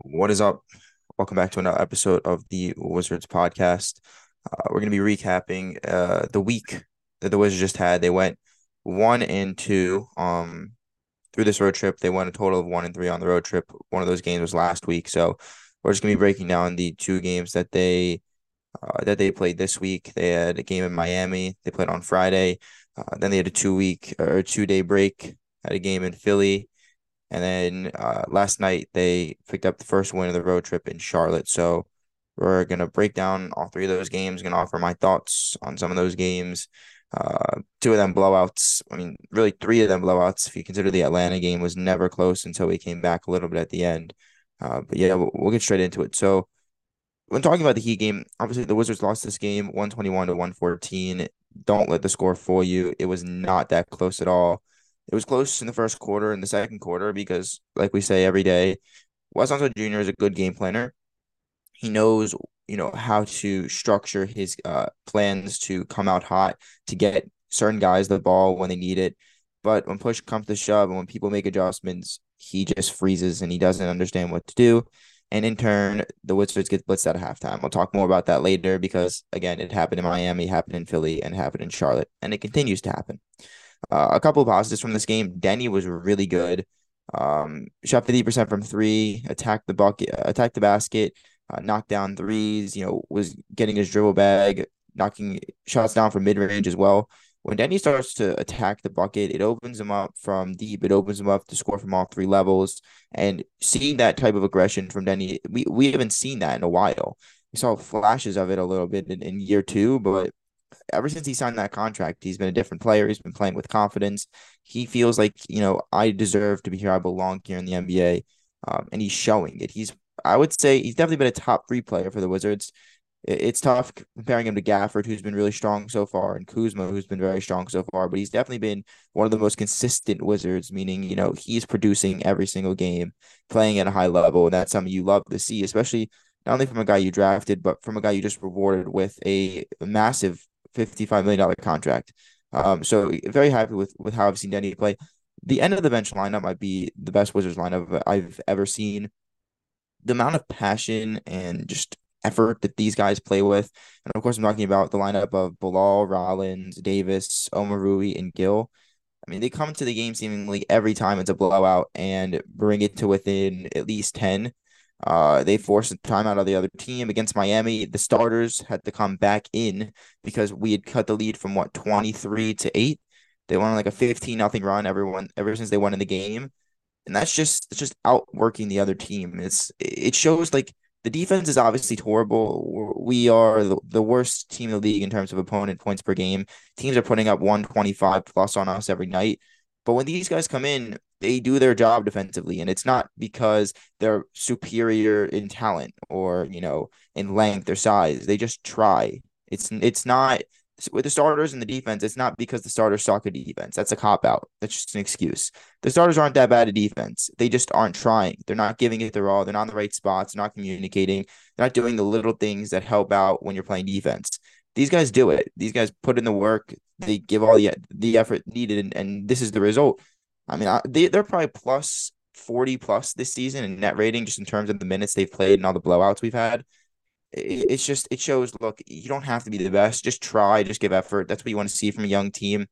What is up? Welcome back to another episode of the Wizards podcast. Uh, we're going to be recapping uh, the week that the Wizards just had. They went one and two um, through this road trip. They won a total of one and three on the road trip. One of those games was last week, so we're just going to be breaking down the two games that they uh, that they played this week. They had a game in Miami. They played on Friday. Uh, then they had a two week or two day break. Had a game in Philly and then uh, last night they picked up the first win of the road trip in Charlotte. So we're gonna break down all three of those games. Gonna offer my thoughts on some of those games. Uh, two of them blowouts. I mean, really three of them blowouts. If you consider the Atlanta game was never close until we came back a little bit at the end. Uh, but yeah, we'll, we'll get straight into it. So when talking about the Heat game, obviously the Wizards lost this game 121 to 114. Don't let the score fool you. It was not that close at all. It was close in the first quarter and the second quarter because, like we say every day, Wes Jr. is a good game planner. He knows, you know, how to structure his uh, plans to come out hot to get certain guys the ball when they need it. But when push comes to shove and when people make adjustments, he just freezes and he doesn't understand what to do. And in turn, the Wizards get blitzed at halftime. We'll talk more about that later because, again, it happened in Miami, happened in Philly, and happened in Charlotte, and it continues to happen. Uh, a couple of positives from this game. Deni was really good. Um, shot 50% from three, attacked the bucket, attacked the basket, uh, knocked down threes, you know, was getting his dribble bag, knocking shots down from mid range as well. When Deni starts to attack the bucket, it opens him up from deep. It opens him up to score from all three levels. And seeing that type of aggression from Deni, we, we haven't seen that in a while. We saw flashes of it a little bit in, in year two, but ever since he signed that contract, he's been a different player. He's been playing with confidence. He feels like, you know, I deserve to be here. I belong here in the NBA. Um, and he's showing it. He's, I would say, he's definitely been a top three player for the Wizards. It's tough comparing him to Gafford, who's been really strong so far, and Kuzma, who's been very strong so far. But he's definitely been one of the most consistent Wizards, meaning you know he's producing every single game, playing at a high level, and that's something you love to see, especially not only from a guy you drafted, but from a guy you just rewarded with a massive $55 million contract. Um, so very happy with, with how I've seen Deni play. The end of the bench lineup might be the best Wizards lineup I've ever seen. The amount of passion and just effort that these guys play with. And of course, I'm talking about the lineup of Bilal, Rollins, Davis, Omoruyi, and Gill. I mean, they come to the game seemingly every time it's a blowout and bring it to within at least 10. Uh, they forced a timeout of the other team against Miami. The starters had to come back in because we had cut the lead from what 23 to 8. They went on like a 15 nothing run everyone ever since they won in the game. And that's just it's just outworking the other team. It's it shows like the defense is obviously horrible. We are the, the worst team in the league in terms of opponent points per game. Teams are putting up 125 plus on us every night. But when these guys come in, they do their job defensively and it's not because they're superior in talent or you know in length or size. They just try. It's it's not with the starters and the defense it's not because the starters suck at defense. That's a cop out. That's just an excuse. The starters aren't that bad at defense. They just aren't trying. They're not giving it their all. They're not in the right spots. Not communicating. They're not doing the little things that help out when you're playing defense. These guys do it. These guys put in the work. They give all the the effort needed and, and this is the result I mean, I, they they're probably plus forty plus this season in net rating, just in terms of the minutes they've played and all the blowouts we've had. It, it's just it shows. Look, you don't have to be the best. Just try. Just give effort. That's what you want to see from a young team.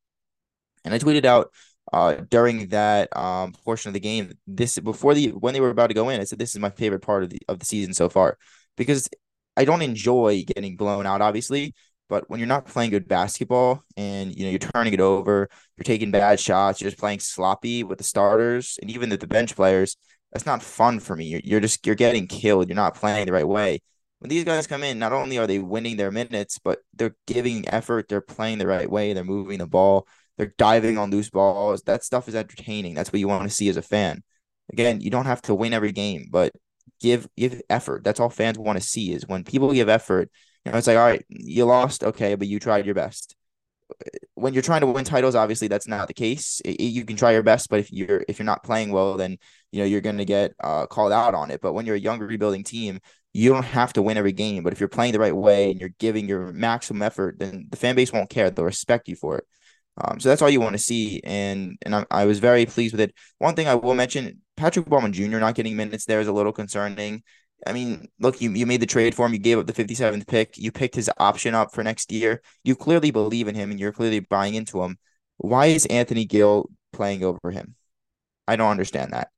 And I tweeted out uh during that um portion of the game this before the when they were about to go in. I said this is my favorite part of the of the season so far because I don't enjoy getting blown out, obviously, but when you're not playing good basketball and you know you're turning it over, you're taking bad shots, you're just playing sloppy with the starters and even the, the bench players, that's not fun for me. You're, you're just you're getting killed. You're not playing the right way. When these guys come in, not only are they winning their minutes, but they're giving effort. They're playing the right way. They're moving the ball. They're diving on loose balls. That stuff is entertaining. That's what you want to see as a fan. Again, you don't have to win every game, but give give effort. That's all fans want to see is when people give effort you know, it's like, all right, you lost, okay, but you tried your best. When you're trying to win titles, obviously that's not the case. You can try your best, but if you're if you're not playing well, then you know you're going to get uh, called out on it. But when you're a young rebuilding team, you don't have to win every game. But if you're playing the right way and you're giving your maximum effort, then the fan base won't care. They'll respect you for it. Um, so that's all you want to see, and and I, I was very pleased with it. One thing I will mention, Patrick Baldwin Jr. not getting minutes there is a little concerning. I mean, look, you, you made the trade for him. You gave up the 57th pick. You picked his option up for next year. You clearly believe in him and you're clearly buying into him. Why is Anthony Gill playing over him? I don't understand that.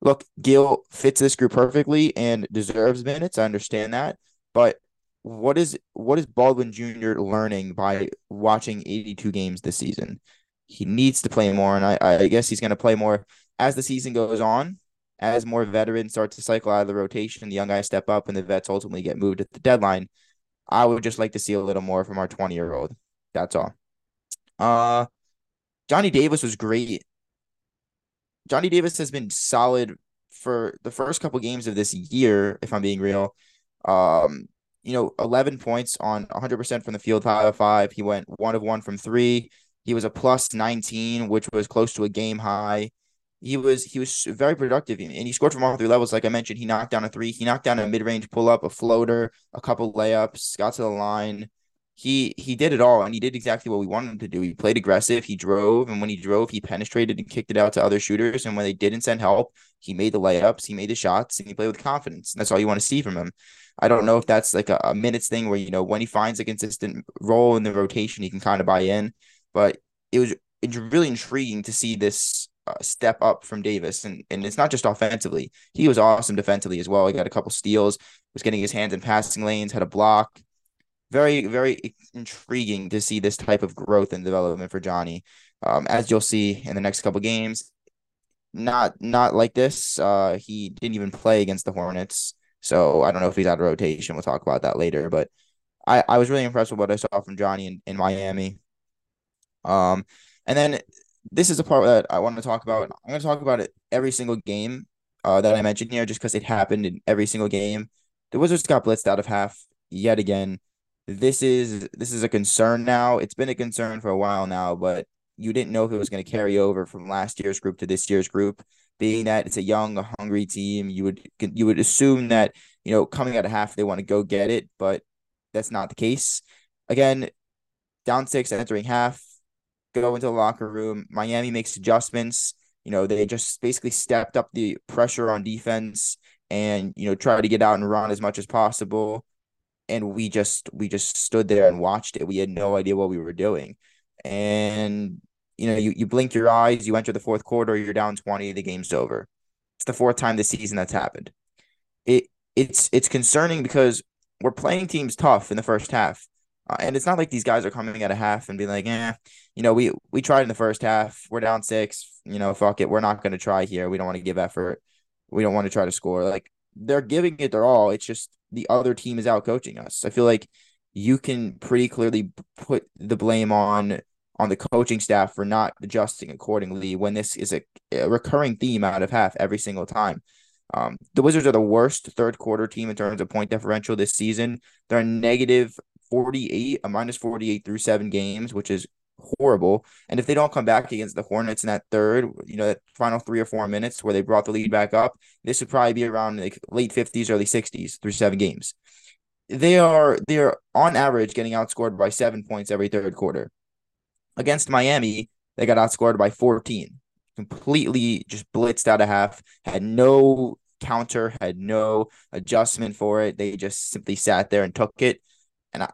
Look, Gill fits this group perfectly and deserves minutes. I understand that. But what is what is Baldwin Jr. learning by watching 82 games this season? He needs to play more, and I, I guess he's going to play more as the season goes on. As more veterans start to cycle out of the rotation, and the young guys step up, and the vets ultimately get moved at the deadline. I would just like to see a little more from our 20 year old. That's all. Uh, Johnny Davis was great. Johnny Davis has been solid for the first couple games of this year, if I'm being real. Um, you know, 11 points on 100% from the field, five of five. He went one of one from three. He was a plus 19, which was close to a game high. He was he was very productive and he scored from all three levels. Like I mentioned, he knocked down a three, he knocked down a mid range pull up, a floater, a couple layups, got to the line. He he did it all and he did exactly what we wanted him to do. He played aggressive, he drove, and when he drove, he penetrated and kicked it out to other shooters. And when they didn't send help, he made the layups, he made the shots, and he played with confidence. And that's all you want to see from him. I don't know if that's like a, a minutes thing where you know when he finds a consistent role in the rotation, he can kind of buy in. But it was it's really intriguing to see this step up from Davis, and and it's not just offensively. He was awesome defensively as well. He got a couple steals, was getting his hands in passing lanes, had a block. Very very intriguing to see this type of growth and development for Johnny. Um, as you'll see in the next couple games, not not like this. Uh, he didn't even play against the Hornets. So I don't know if he's out of rotation. We'll talk about that later. But I, I was really impressed with what I saw from Johnny in, in Miami. Um, and then this is a part that I want to talk about. I'm going to talk about it every single game uh, that I mentioned here, just because it happened in every single game. The Wizards got blitzed out of half yet again. This is this is a concern now. It's been a concern for a while now, but you didn't know if it was going to carry over from last year's group to this year's group being that it's a young, hungry team, you would you would assume that you know coming out of half they want to go get it, but that's not the case. Again, down six entering half, go into the locker room. Miami makes adjustments. You know they just basically stepped up the pressure on defense and you know try to get out and run as much as possible. And we just we just stood there and watched it. We had no idea what we were doing, and you know, you, you blink your eyes, you enter the fourth quarter, you're down 20, the game's over. It's the fourth time this season that's happened. It it's it's concerning because we're playing teams tough in the first half. Uh, and it's not like these guys are coming at a half and being like, eh, you know, we we tried in the first half. We're down six. You know, fuck it. We're not going to try here. We don't want to give effort. We don't want to try to score. Like they're giving it their all. It's just the other team is out coaching us. I feel like you can pretty clearly put the blame on on the coaching staff for not adjusting accordingly when this is a, a recurring theme out of half every single time. Um, the Wizards are the worst third quarter team in terms of point differential this season. They're negative 48, a minus 48 through seven games, which is horrible. And if they don't come back against the Hornets in that third, you know, that final three or four minutes where they brought the lead back up, this would probably be around like late 50s, early 60s through seven games. They are they're on average getting outscored by seven points every third quarter against Miami, they got outscored by 14. Completely just blitzed out of half, had no counter, had no adjustment for it. They just simply sat there and took it. And I,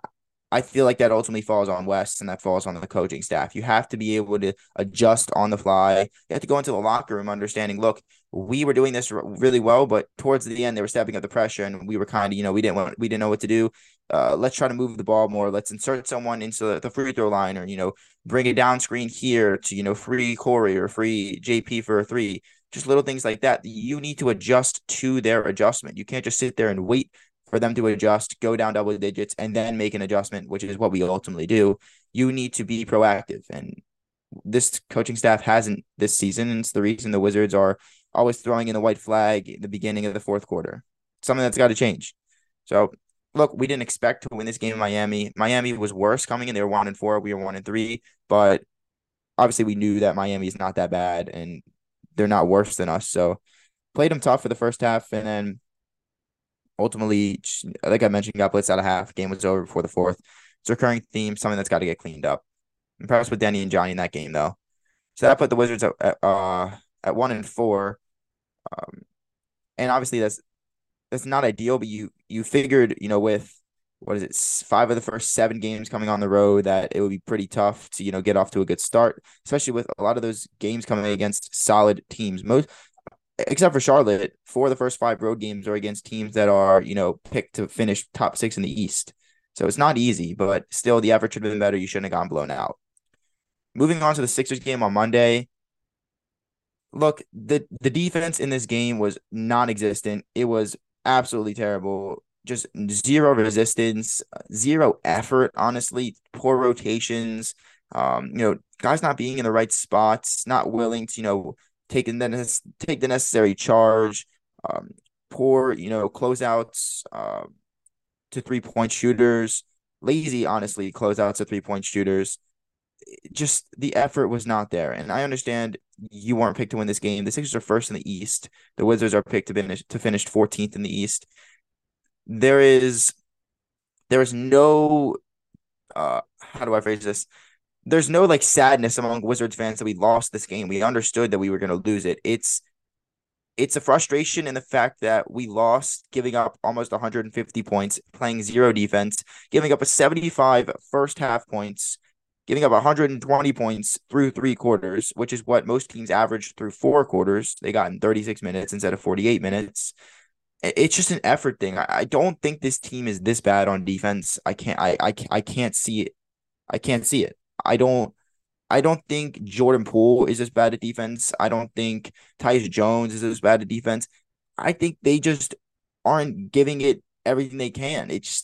I feel like that ultimately falls on Wes and that falls on the coaching staff. You have to be able to adjust on the fly. You have to go into the locker room understanding, look, we were doing this really well, but towards the end they were stepping up the pressure and we were kind of, you know, we didn't want we didn't know what to do. Uh, let's try to move the ball more. Let's insert someone into the free throw line or, you know, bring it down screen here to, you know, free Corey or free JP for a three. Just little things like that. You need to adjust to their adjustment. You can't just sit there and wait for them to adjust, go down double digits, and then make an adjustment, which is what we ultimately do. You need to be proactive. And this coaching staff hasn't this season. And it's the reason the Wizards are always throwing in the white flag in the beginning of the fourth quarter. Something that's got to change. So look, we didn't expect to win this game in Miami. Miami was worse coming in. They were one and four. We were one and three. But obviously we knew that Miami is not that bad and they're not worse than us. So played them tough for the first half and then ultimately, like I mentioned, got blitzed out of half. Game was over before the fourth. It's a recurring theme, something that's got to get cleaned up. Impressed with Deni and Johnny in that game though. So that put the Wizards at, at uh at one and four. Um, and obviously that's that's not ideal, but you you figured, you know, with what is it, five of the first seven games coming on the road, that it would be pretty tough to, you know, get off to a good start, especially with a lot of those games coming against solid teams. Most except for Charlotte, four of the first five road games are against teams that are, you know, picked to finish top six in the East. So it's not easy, but still the effort should have been better. You shouldn't have gone blown out. Moving on to the Sixers game on Monday. Look, the the defense in this game was non-existent. It was absolutely terrible. Just zero resistance, zero effort, honestly, poor rotations. Um, you know, guys not being in the right spots, not willing to, you know, take the take the necessary charge. Um, poor, you know, closeouts uh, to three point shooters. Lazy, honestly, closeouts to three point shooters. Just the effort was not there, and I understand you weren't picked to win this game. The Sixers are first in the East. The Wizards are picked to finish to finish 14th in the East. There is, there is no, uh, how do I phrase this? There's no like sadness among Wizards fans that we lost this game. We understood that we were going to lose it. It's it's a frustration in the fact that we lost, giving up almost 150 points, playing zero defense, giving up a 75 first half points, giving up 120 points through three quarters, which is what most teams average through four quarters. They got in 36 minutes instead of 48 minutes. It's just an effort thing. I don't think this team is this bad on defense. I can't. I I, I can't see it. I can't see it. I don't I don't think Jordan Poole is as bad at defense. I don't think Tyus Jones is as bad at defense. I think they just aren't giving it everything they can. It's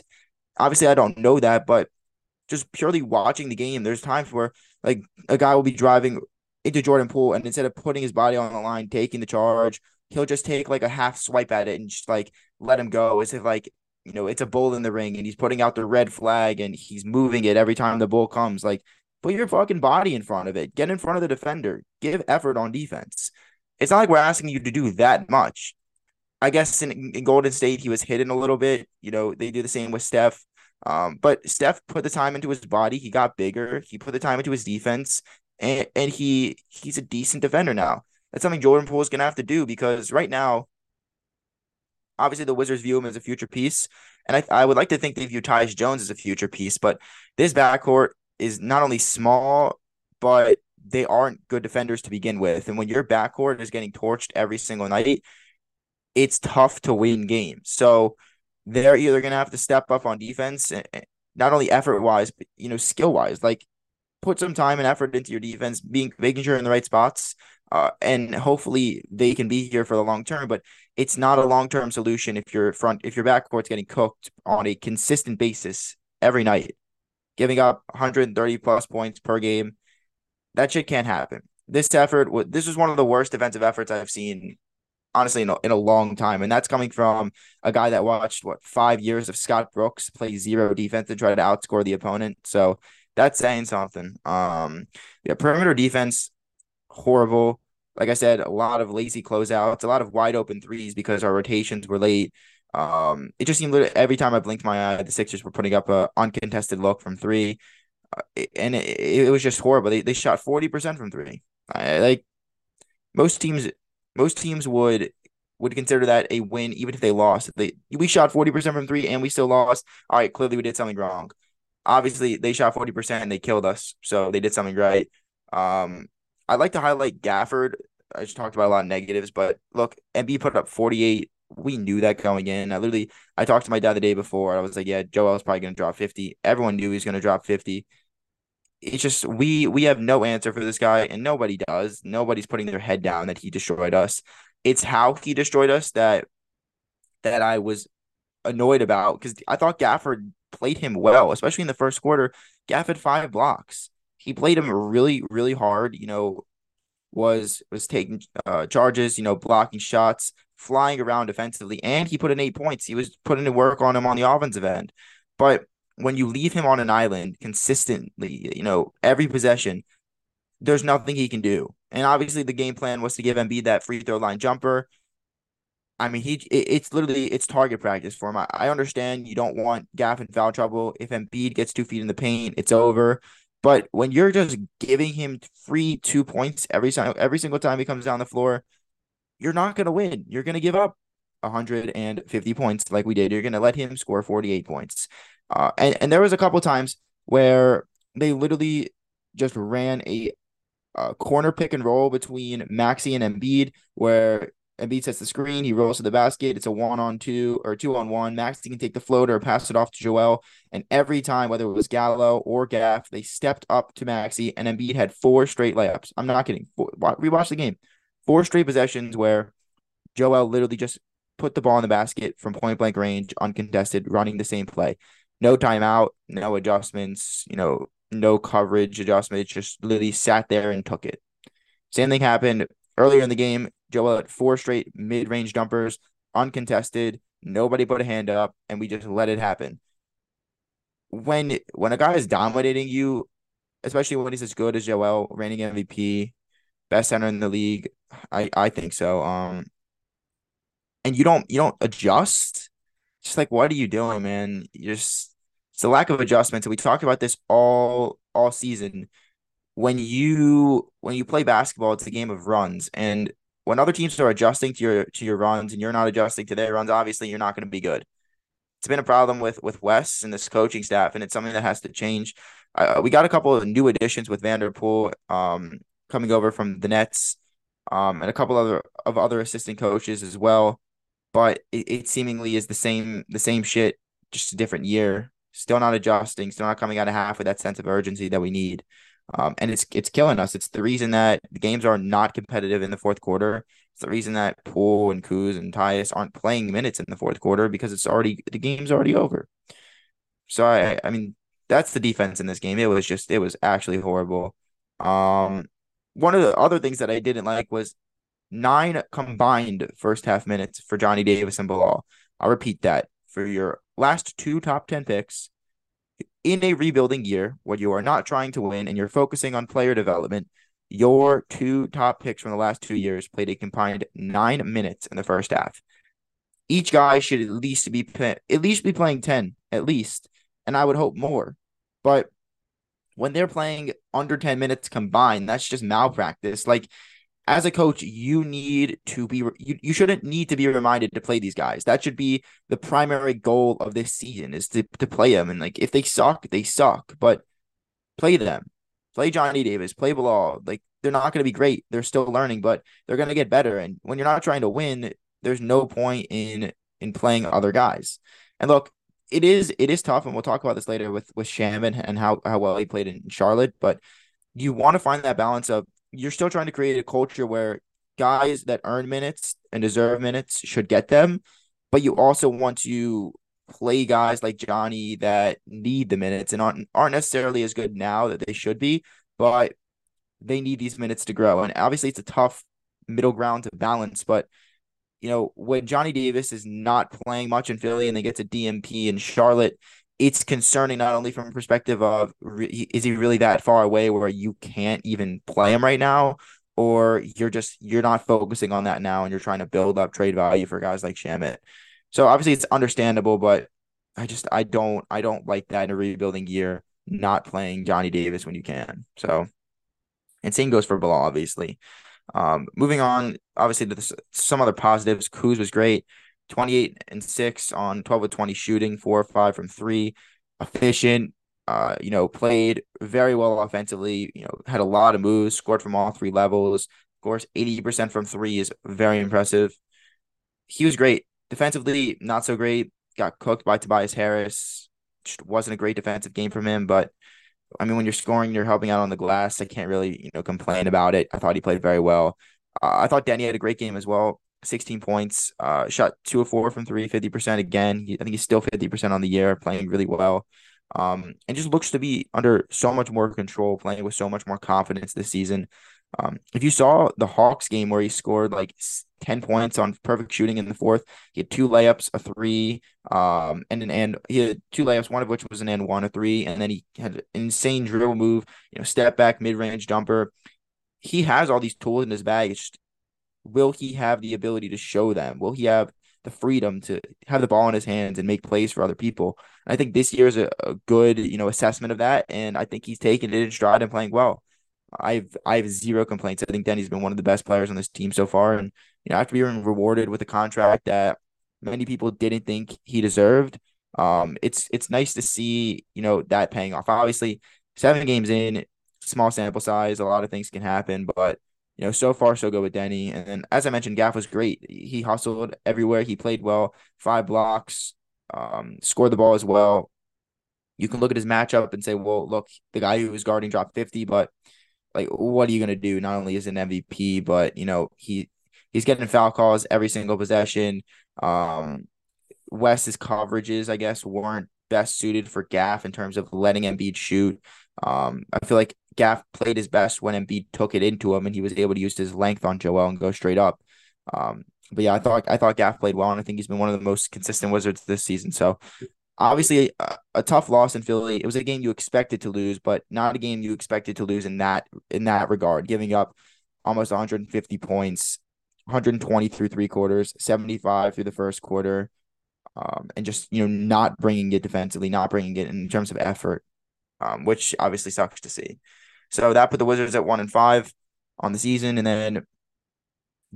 obviously I don't know that, but just purely watching the game, there's times where like a guy will be driving into Jordan Poole and instead of putting his body on the line, taking the charge, he'll just take like a half swipe at it and just like let him go as if like you know it's a bull in the ring and he's putting out the red flag and he's moving it every time the bull comes. Like Put your fucking body in front of it. Get in front of the defender. Give effort on defense. It's not like we're asking you to do that much. I guess in, in Golden State, he was hidden a little bit. You know, they do the same with Steph. Um, but Steph put the time into his body. He got bigger. He put the time into his defense, and and he he's a decent defender now. That's something Jordan Poole is gonna have to do because right now, obviously the Wizards view him as a future piece, and I I would like to think they view Tyus Jones as a future piece. But this backcourt is not only small, but they aren't good defenders to begin with. And when your backcourt is getting torched every single night, it's tough to win games. So they're either going to have to step up on defense, eh, eh, not only effort wise, but you know, skill wise. Like put some time and effort into your defense, being making sure in the right spots. Uh, and hopefully they can be here for the long term, but it's not a long term solution if your front if your backcourt's getting cooked on a consistent basis every night giving up 130 plus points per game. That shit can't happen. This effort, this was one of the worst defensive efforts I've seen, honestly, in a, in a long time. And that's coming from a guy that watched, what, five years of Scott Brooks play zero defense and try to outscore the opponent. So that's saying something. Um, yeah, perimeter defense, horrible. Like I said, a lot of lazy closeouts, a lot of wide open threes because our rotations were late. Um, it just seemed every time I blinked my eye, the Sixers were putting up a uncontested look from three, uh, and it, it, was just horrible. They they shot forty percent from three. I, like most teams, most teams would would consider that a win even if they lost. They we shot forty percent from three and we still lost. All right, clearly we did something wrong. Obviously, they shot forty percent and they killed us, so they did something right. Um, I'd like to highlight Gafford. I just talked about a lot of negatives, but look, Embiid put up forty eight we knew that going in. I literally I talked to my dad the day before. I was like, yeah, Joel's probably gonna drop 50. Everyone knew he was gonna drop 50. It's just we we have no answer for this guy, and nobody does. Nobody's putting their head down that he destroyed us. It's how he destroyed us that that I was annoyed about because I thought Gafford played him well, especially in the first quarter. Gafford five blocks. He played him really, really hard. You know, was was taking uh, charges, you know, blocking shots, flying around defensively, and he put in eight points. He was putting in work on him on the offensive end. But when you leave him on an island consistently, you know, every possession, there's nothing he can do. And obviously, the game plan was to give Embiid that free throw line jumper. I mean, he it, it's literally it's target practice for him. I, I understand you don't want Gaff in foul trouble. If Embiid gets two feet in the paint, it's over. But when you're just giving him free two points every time, every single time he comes down the floor, you're not going to win. You're going to give up 150 points like we did. You're going to let him score 48 points. Uh, and, and there was a couple times where they literally just ran a, a corner pick and roll between Maxey and Embiid, where Embiid sets the screen, he rolls to the basket. It's a one on two or two on one. Maxey can take the floater, pass it off to Joel. And every time, whether it was Gallo or Gaff, they stepped up to Maxey, and Embiid had four straight layups. I'm not kidding. Four, rewatch the game. Four straight possessions where Joel literally just put the ball in the basket from point blank range, uncontested, running the same play. No timeout, no adjustments, you know, no coverage adjustments, just literally sat there and took it. Same thing happened earlier in the game. Joel had four straight mid range jumpers, uncontested. Nobody put a hand up, and we just let it happen. When when a guy is dominating you, especially when he's as good as Joel, reigning MVP, best center in the league, I I think so. Um, and you don't you don't adjust. Just like what are you doing, man? You just it's a lack of adjustments. We talked about this all all season. When you when you play basketball, it's a game of runs. And when other teams are adjusting to your to your runs and you're not adjusting to their runs, obviously you're not going to be good. It's been a problem with with Wes and this coaching staff, and it's something that has to change. Uh, we got a couple of new additions with Vanterpool. um, coming over from the Nets, um, and a couple other of other assistant coaches as well but it, it seemingly is the same the same shit, just a different year. Still not adjusting, still not coming out of half with that sense of urgency that we need. Um, and it's it's killing us. It's the reason that the games are not competitive in the fourth quarter. It's the reason that Poole and Kuz and Tyus aren't playing minutes in the fourth quarter because it's already the game's already over. So I I mean that's the defense in this game. It was just it was actually horrible. Um, one of the other things that I didn't like was nine combined first half minutes for Johnny Davis and Bilal. I'll repeat that for your last two top 10 picks in a rebuilding year where you are not trying to win and you're focusing on player development. Your two top picks from the last two years played a combined nine minutes in the first half. Each guy should at least be at least be playing 10, at least. And I would hope more. But when they're playing under 10 minutes combined, that's just malpractice. Like as a coach, you need to be you, you shouldn't need to be reminded to play these guys. That should be the primary goal of this season is to, to play them. And like if they suck, they suck. But play them. Play Johnny Davis, play Bilal. Like they're not gonna be great. They're still learning, but they're gonna get better. And when you're not trying to win, there's no point in in playing other guys. And look, it is it is tough, and we'll talk about this later with with Shamet and how how well he played in Charlotte. But you want to find that balance of you're still trying to create a culture where guys that earn minutes and deserve minutes should get them, but you also want to play guys like Johnny that need the minutes and aren't aren't necessarily as good now that they should be, but they need these minutes to grow. And obviously it's a tough middle ground to balance, but you know, when Johnny Davis is not playing much in Philly and they get to DNP in Charlotte, it's concerning not only from a perspective of is he really that far away where you can't even play him right now or you're just you're not focusing on that now and you're trying to build up trade value for guys like Shamet. So obviously it's understandable, but I just I don't I don't like that in a rebuilding year not playing Johnny Davis when you can. So and same goes for Bilal, obviously. Um, moving on, obviously to some other positives. Kuz was great. 28 and 6 on 12 of 20 shooting, 4 or 5 from 3, efficient, uh, you know, played very well offensively, you know, had a lot of moves, scored from all three levels. Of course, 80% from 3 is very impressive. He was great. Defensively, not so great. Got cooked by Tobias Harris. Just wasn't a great defensive game from him, but I mean, when you're scoring, you're helping out on the glass. I can't really, you know, complain about it. I thought he played very well. Uh, I thought Deni had a great game as well. 16 points, uh, shot two of four from three, 50% again. He, I think he's still 50% on the year, playing really well. Um, and just looks to be under so much more control, playing with so much more confidence this season. Um, if you saw the Hawks game where he scored like 10 points on perfect shooting in the fourth, he had two layups, a three, um, and an and he had two layups, one of which was an and one, a three, and then he had an insane dribble move, you know, step back, mid range jumper. He has all these tools in his bag. Just will he have the ability to show them? Will he have the freedom to have the ball in his hands and make plays for other people? And I think this year is a, a good, you know, assessment of that. And I think he's taken it in stride and playing well. I've I have zero complaints. I think Deni's been one of the best players on this team so far, and you know after being rewarded with a contract that many people didn't think he deserved, um, it's it's nice to see you know that paying off. Obviously, seven games in, small sample size, a lot of things can happen, but you know so far so good with Deni. And then, as I mentioned, Gaff was great. He hustled everywhere. He played well, five blocks, um, scored the ball as well. You can look at his matchup and say, well, look, the guy who was guarding dropped 50, but like what are you gonna do? Not only is an MVP, but you know, he he's getting foul calls every single possession. Um West's coverages, I guess, weren't best suited for Gaff in terms of letting Embiid shoot. Um, I feel like Gaff played his best when Embiid took it into him and he was able to use his length on Joel and go straight up. Um, but yeah, I thought I thought Gaff played well, and I think he's been one of the most consistent Wizards this season. So obviously a, a, tough loss in Philly. It was a game you expected to lose, but not a game you expected to lose in that in that regard. Giving up almost 150 points, 120 through three quarters, 75 through the first quarter, um, and just you know not bringing it defensively, not bringing it in terms of effort, um, which obviously sucks to see. So that put the Wizards at one and five on the season, and then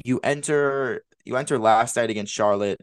you enter you enter last night against Charlotte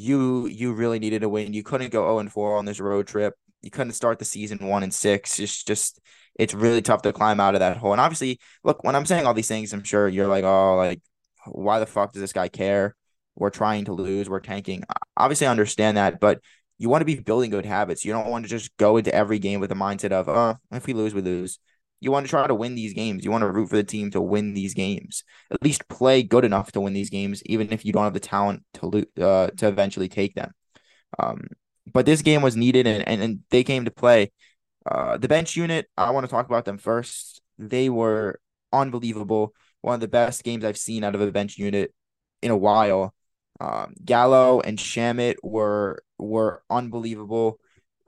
you you really needed a win. You couldn't go 0 and 4 on this road trip. You couldn't start the season one and six. It's just it's really tough to climb out of that hole. And obviously, look, when I'm saying all these things, I'm sure you're like, oh, like, why the fuck does this guy care? We're trying to lose, we're tanking. Obviously, I understand that, but you want to be building good habits. You don't want to just go into every game with the mindset of, oh, if we lose, we lose. You want to try to win these games. You want to root for the team to win these games. At least play good enough to win these games, even if you don't have the talent to lo- uh, to eventually take them. Um, but this game was needed, and, and, and they came to play. Uh, the bench unit, I want to talk about them first. They were unbelievable. One of the best games I've seen out of a bench unit in a while. Um, Gallo and Shamet were were unbelievable.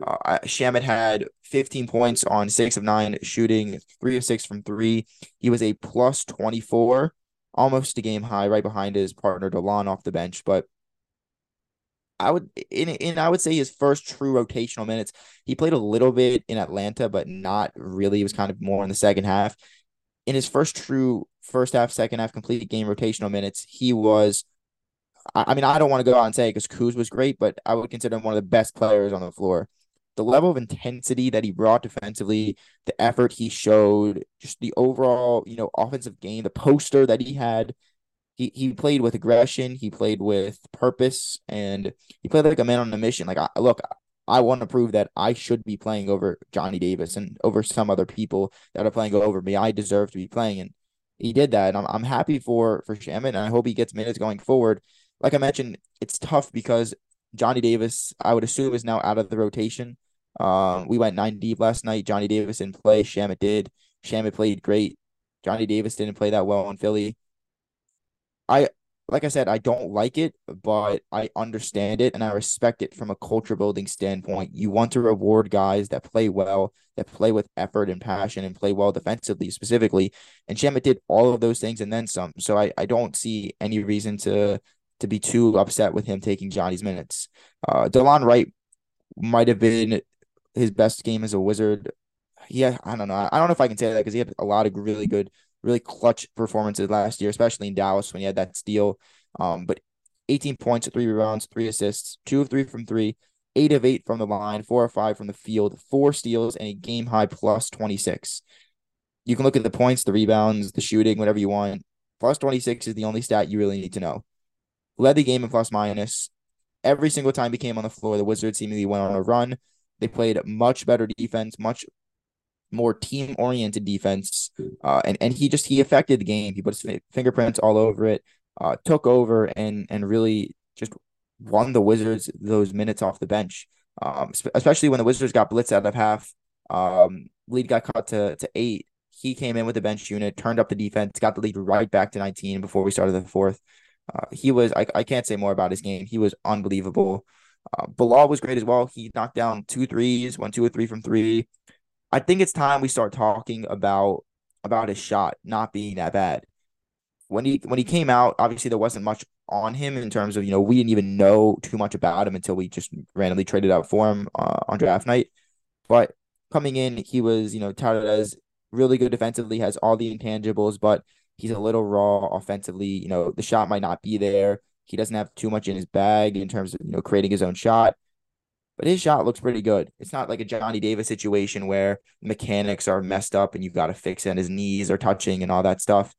Uh, Shamet had 15 points on six of nine shooting, three of six from three. He was a plus 24, almost a game high, right behind his partner Delon off the bench. But I would in in I would say his first true rotational minutes. He played a little bit in Atlanta, but not really. It was kind of more in the second half. In his first true first half, second half complete game rotational minutes, he was I mean, I don't want to go out and say because Kuz was great, but I would consider him one of the best players on the floor the level of intensity that he brought defensively, the effort he showed, just the overall, you know, offensive game, the poster that he had. He, he played with aggression, he played with purpose, and he played like a man on a mission. Like, I, look, I want to prove that I should be playing over Johnny Davis and over some other people that are playing over me. I deserve to be playing, and he did that. And I'm, I'm happy for for Shamet, and I hope he gets minutes going forward. Like I mentioned, it's tough because Johnny Davis, I would assume, is now out of the rotation. Um, we went nine deep last night. Johnny Davis didn't play. Shamet did. Shamet played great. Johnny Davis didn't play that well in Philly. I like I said, I don't like it, but I understand it and I respect it from a culture building standpoint. You want to reward guys that play well, that play with effort and passion and play well defensively specifically. And Shamet did all of those things and then some. So I, I don't see any reason to to be too upset with him taking Johnny's minutes. Uh Delon Wright might have been his best game as a Wizard. Yeah, I don't know. I don't know if I can say that because he had a lot of really good, really clutch performances last year, especially in Dallas when he had that steal. Um, but 18 points, three rebounds, three assists, two of three from three, eight of eight from the line, four of five from the field, four steals, and a game high plus 26. You can look at the points, the rebounds, the shooting, whatever you want. Plus 26 is the only stat you really need to know. Led the game in plus minus. Every single time he came on the floor, the Wizards seemingly went on a run. They played much better defense, much more team oriented defense. Uh, and, and he just he affected the game. He put his fingerprints all over it, uh, took over and and really just won the Wizards those minutes off the bench. Um, especially when the Wizards got blitzed out of half. Um, lead got cut to, to eight. He came in with the bench unit, turned up the defense, got the lead right back to 19 before we started the fourth. Uh, he was, I, I can't say more about his game. He was unbelievable. Uh, Bilal was great as well. He knocked down two threes, one, two, or three from three. I think it's time we start talking about about his shot not being that bad. When he when he came out, obviously there wasn't much on him in terms of you know we didn't even know too much about him until we just randomly traded out for him uh, on draft night. But coming in, he was you know touted as really good defensively, has all the intangibles, but he's a little raw offensively. You know, the shot might not be there. He doesn't have too much in his bag in terms of, you know, creating his own shot. But his shot looks pretty good. It's not like a Johnny Davis situation where mechanics are messed up and you've got to fix it and his knees are touching and all that stuff.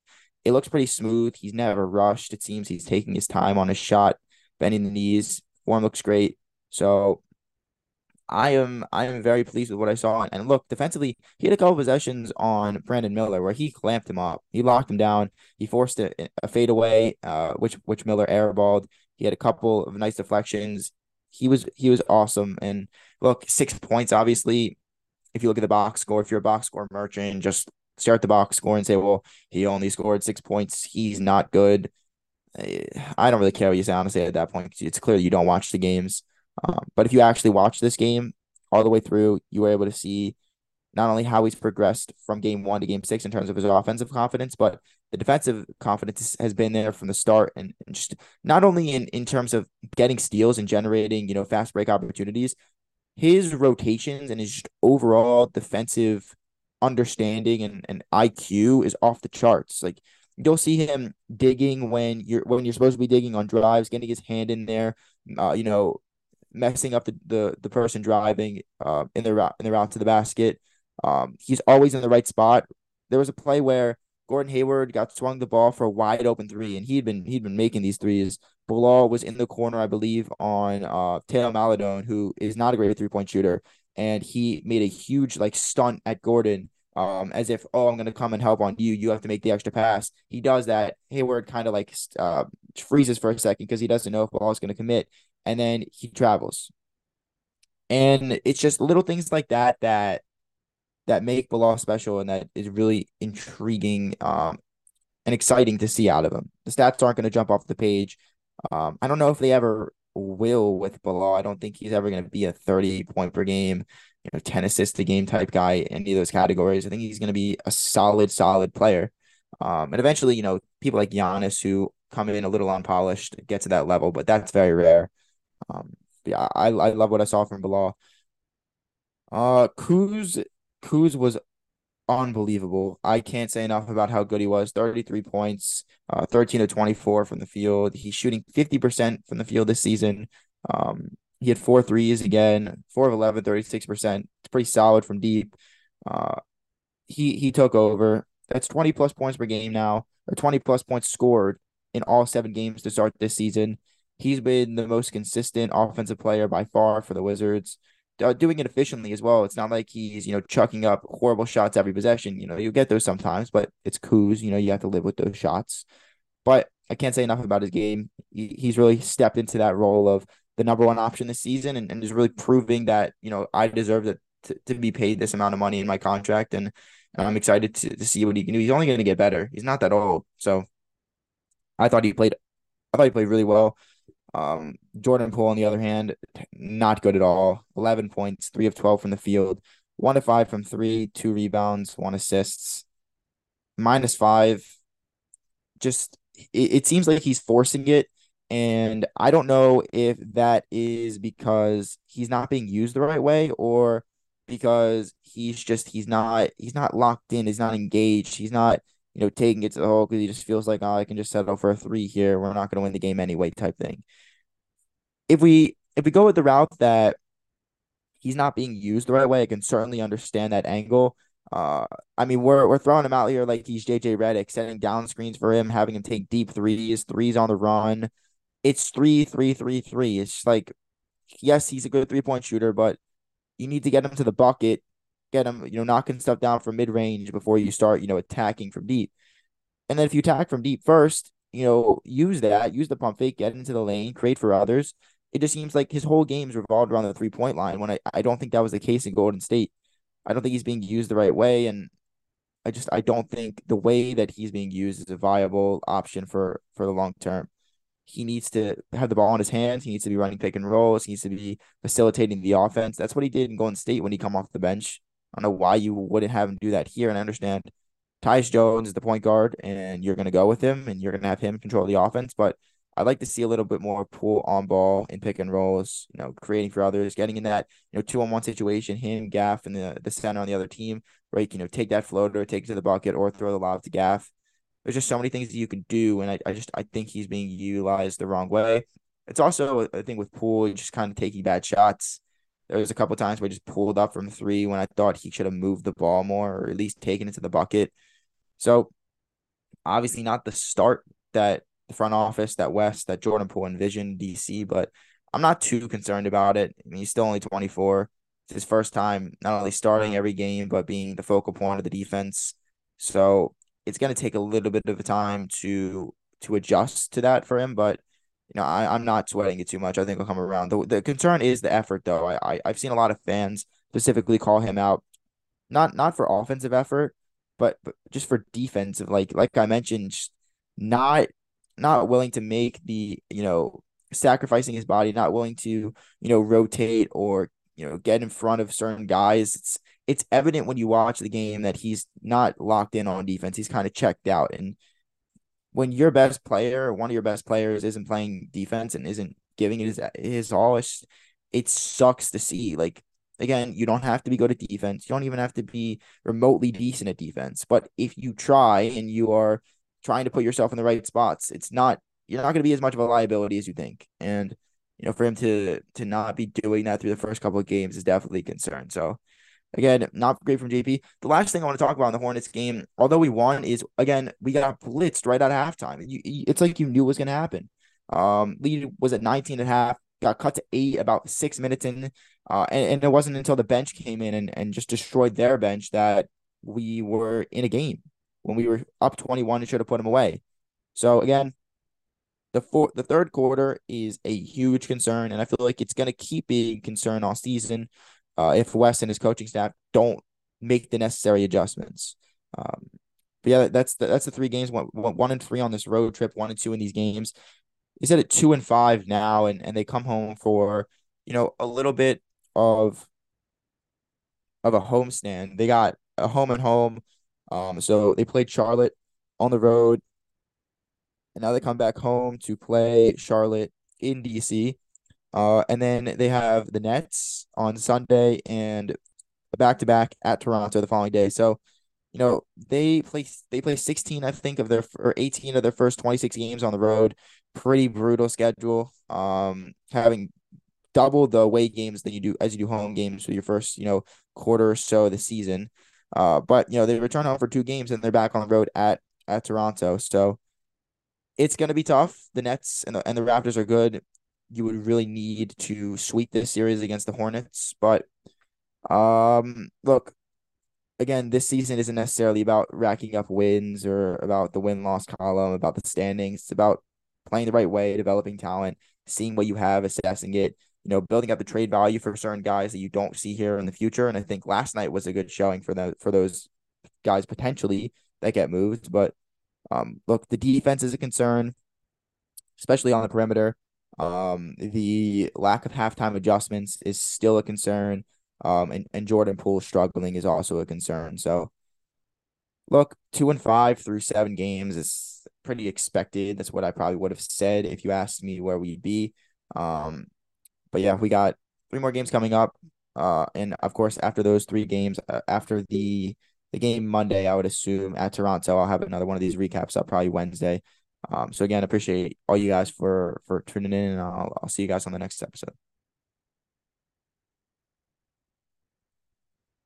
It looks pretty smooth. He's never rushed. It seems he's taking his time on his shot, bending the knees. Form looks great. So I am I am very pleased with what I saw. And look, defensively, he had a couple possessions on Brandon Miller where he clamped him up. He locked him down. He forced a, a fadeaway, uh, which which Miller airballed. He had a couple of nice deflections. He was he was awesome. And look, six points. Obviously, if you look at the box score, if you're a box score merchant, just start the box score and say, well, he only scored six points. He's not good. I don't really care what you say, honestly, at that point. It's clear you don't watch the games. Um, but if you actually watch this game all the way through, you were able to see not only how he's progressed from game one to game six in terms of his offensive confidence, but the defensive confidence has been there from the start. And just not only in, in terms of getting steals and generating, you know, fast break opportunities, his rotations and his just overall defensive understanding and, and IQ is off the charts. Like you'll see him digging when you're when you're supposed to be digging on drives, getting his hand in there, uh, you know, messing up the the, the person driving uh, in the route in the route to the basket. Um, he's always in the right spot. There was a play where Gordon Hayward got swung the ball for a wide open three, and he'd been he'd been making these threes. Bilal was in the corner, I believe, on uh Theo Maledon, who is not a great three point shooter, and he made a huge like stunt at Gordon, um, as if oh I'm gonna come and help on you. You have to make the extra pass. He does that. Hayward kind of like uh freezes for a second because he doesn't know if Bilal is gonna commit, and then he travels. And it's just little things like that that that make Bilal special and that is really intriguing um, and exciting to see out of him. The stats aren't going to jump off the page. Um, I don't know if they ever will with Bilal. I don't think he's ever going to be a 30 point per game, you know, 10 assists a game type guy in any of those categories. I think he's going to be a solid, solid player. Um, and eventually, you know, people like Giannis who come in a little unpolished get to that level, but that's very rare. Um, yeah, I I love what I saw from Bilal. Uh, Kuz Kuz was unbelievable. I can't say enough about how good he was. 33 points, uh, 13 to 24 from the field. He's shooting 50% from the field this season. Um, he had four threes again, four of 11, 36%. It's pretty solid from deep. Uh, he he took over. That's 20 plus points per game now, or 20 plus points scored in all seven games to start this season. He's been the most consistent offensive player by far for the Wizards, uh, doing it efficiently as well. It's not like he's you know chucking up horrible shots every possession. You know you get those sometimes, but it's Kuz. You know you have to live with those shots. But I can't say enough about his game. He, he's really stepped into that role of the number one option this season, and, and is really proving that you know I deserve to, to, to be paid this amount of money in my contract, and, and I'm excited to, to see what he can do. He's only going to get better. He's not that old, so I thought he played. I thought he played really well. Um, Jordan Poole, on the other hand, not good at all. 11 points, three of 12 from the field, one to five from three, two rebounds, one assists, minus five. Just, it, it seems like he's forcing it. And I don't know if that is because he's not being used the right way or because he's just, he's not, he's not locked in, he's not engaged, he's not you know, taking it to the hole because he just feels like, oh, I can just settle for a three here. We're not going to win the game anyway, type thing if we if we go with the route that he's not being used the right way, I can certainly understand that angle. Uh, I mean, we're we're throwing him out here like he's JJ Redick, setting down screens for him, having him take deep threes, threes on the run. It's three, three, three, three. It's like, yes, he's a good three point shooter, but you need to get him to the bucket, get him, you know, knocking stuff down from mid range before you start, you know, attacking from deep. And then if you attack from deep first, you know, use that, use the pump fake, get into the lane, create for others it just seems like his whole game's revolved around the three point line when I, I don't think that was the case in Golden State. I don't think he's being used the right way. And I just I don't think the way that he's being used is a viable option for for the long term. He needs to have the ball in his hands. He needs to be running pick and rolls. He needs to be facilitating the offense. That's what he did in Golden State when he come off the bench. I don't know why you wouldn't have him do that here. And I understand Tyus Jones is the point guard, and you're going to go with him, and you're going to have him control the offense. But I'd like to see a little bit more Poole on ball in pick and rolls, you know, creating for others, getting in that, you know, two on one situation, him, Gaff, and the, the center on the other team, right? You know, take that floater, take it to the bucket, or throw the lob to Gaff. There's just so many things that you can do. And I, I just I think he's being utilized the wrong way. It's also a thing with Poole, just kind of taking bad shots. There was a couple times where I just pulled up from three when I thought he should have moved the ball more or at least taken it to the bucket. So obviously not the start that the front office, that Wes, that Jordan Poole envisioned DC, but I'm not too concerned about it. I mean, he's still only 24. It's his first time not only starting every game, but being the focal point of the defense. So it's going to take a little bit of time to to adjust to that for him. But you know, I, I'm not sweating it too much. I think he'll come around. The, the concern is the effort, though. I, I I've seen a lot of fans specifically call him out, not not for offensive effort, but, but just for defensive. Like like I mentioned, not not willing to make the you know sacrificing his body, not willing to you know rotate or you know get in front of certain guys. It's it's evident when you watch the game that he's not locked in on defense. He's kind of checked out. And when your best player, one of your best players, isn't playing defense and isn't giving it his his all, it's, it sucks to see. Like again, you don't have to be good at defense. You don't even have to be remotely decent at defense. But if you try and you are trying to put yourself in the right spots, it's not you're not going to be as much of a liability as you think. And you know, for him to to not be doing that through the first couple of games is definitely a concern. So again, not great from JP. The last thing I want to talk about in the Hornets game, although we won, is again we got blitzed right out of halftime. You, it's like you knew what was going to happen. Um, lead was at 19 and a half, got cut to eight about six minutes in. Uh, and, and it wasn't until the bench came in and, and just destroyed their bench that we were in a game when we were up 21 and should have put them away. So again, the four, the third quarter is a huge concern, and I feel like it's going to keep being a concern all season uh, if Wes and his coaching staff don't make the necessary adjustments. Um, but yeah, that's the, that's the three games one, one and three on this road trip, one and two in these games. He said at two and five now, and and they come home for you know a little bit of of a homestand. They got a home and home. Um, so they played Charlotte on the road, and now they come back home to play Charlotte in DC. Uh, and then they have the Nets on Sunday and back to back at Toronto the following day. So, you know, they play they play 16, I think, of their or 18 of their first 26 games on the road. Pretty brutal schedule. Um, having double the away games than you do as you do home games for your first, you know, quarter or so of the season. Uh, but you know, they return home for two games and they're back on the road at at Toronto. So it's gonna be tough. The Nets and the, and the Raptors are good. You would really need to sweep this series against the Hornets. But um look, again, this season isn't necessarily about racking up wins or about the win loss column, about the standings. It's about playing the right way, developing talent, seeing what you have, assessing it, you know, building up the trade value for certain guys that you don't see here in the future. And I think last night was a good showing for the for those guys potentially that get moved. But um, look, the defense is a concern, especially on the perimeter. Um, the lack of halftime adjustments is still a concern. Um, and, and Jordan Poole struggling is also a concern. So look, two and five through seven games is pretty expected. That's what I probably would have said if you asked me where we'd be. Um, but yeah, we got three more games coming up. Uh, and of course, after those three games, uh, after the the game Monday, I would assume at Toronto, I'll have another one of these recaps up probably Wednesday. Um, so again, appreciate all you guys for for tuning in, and I'll I'll see you guys on the next episode.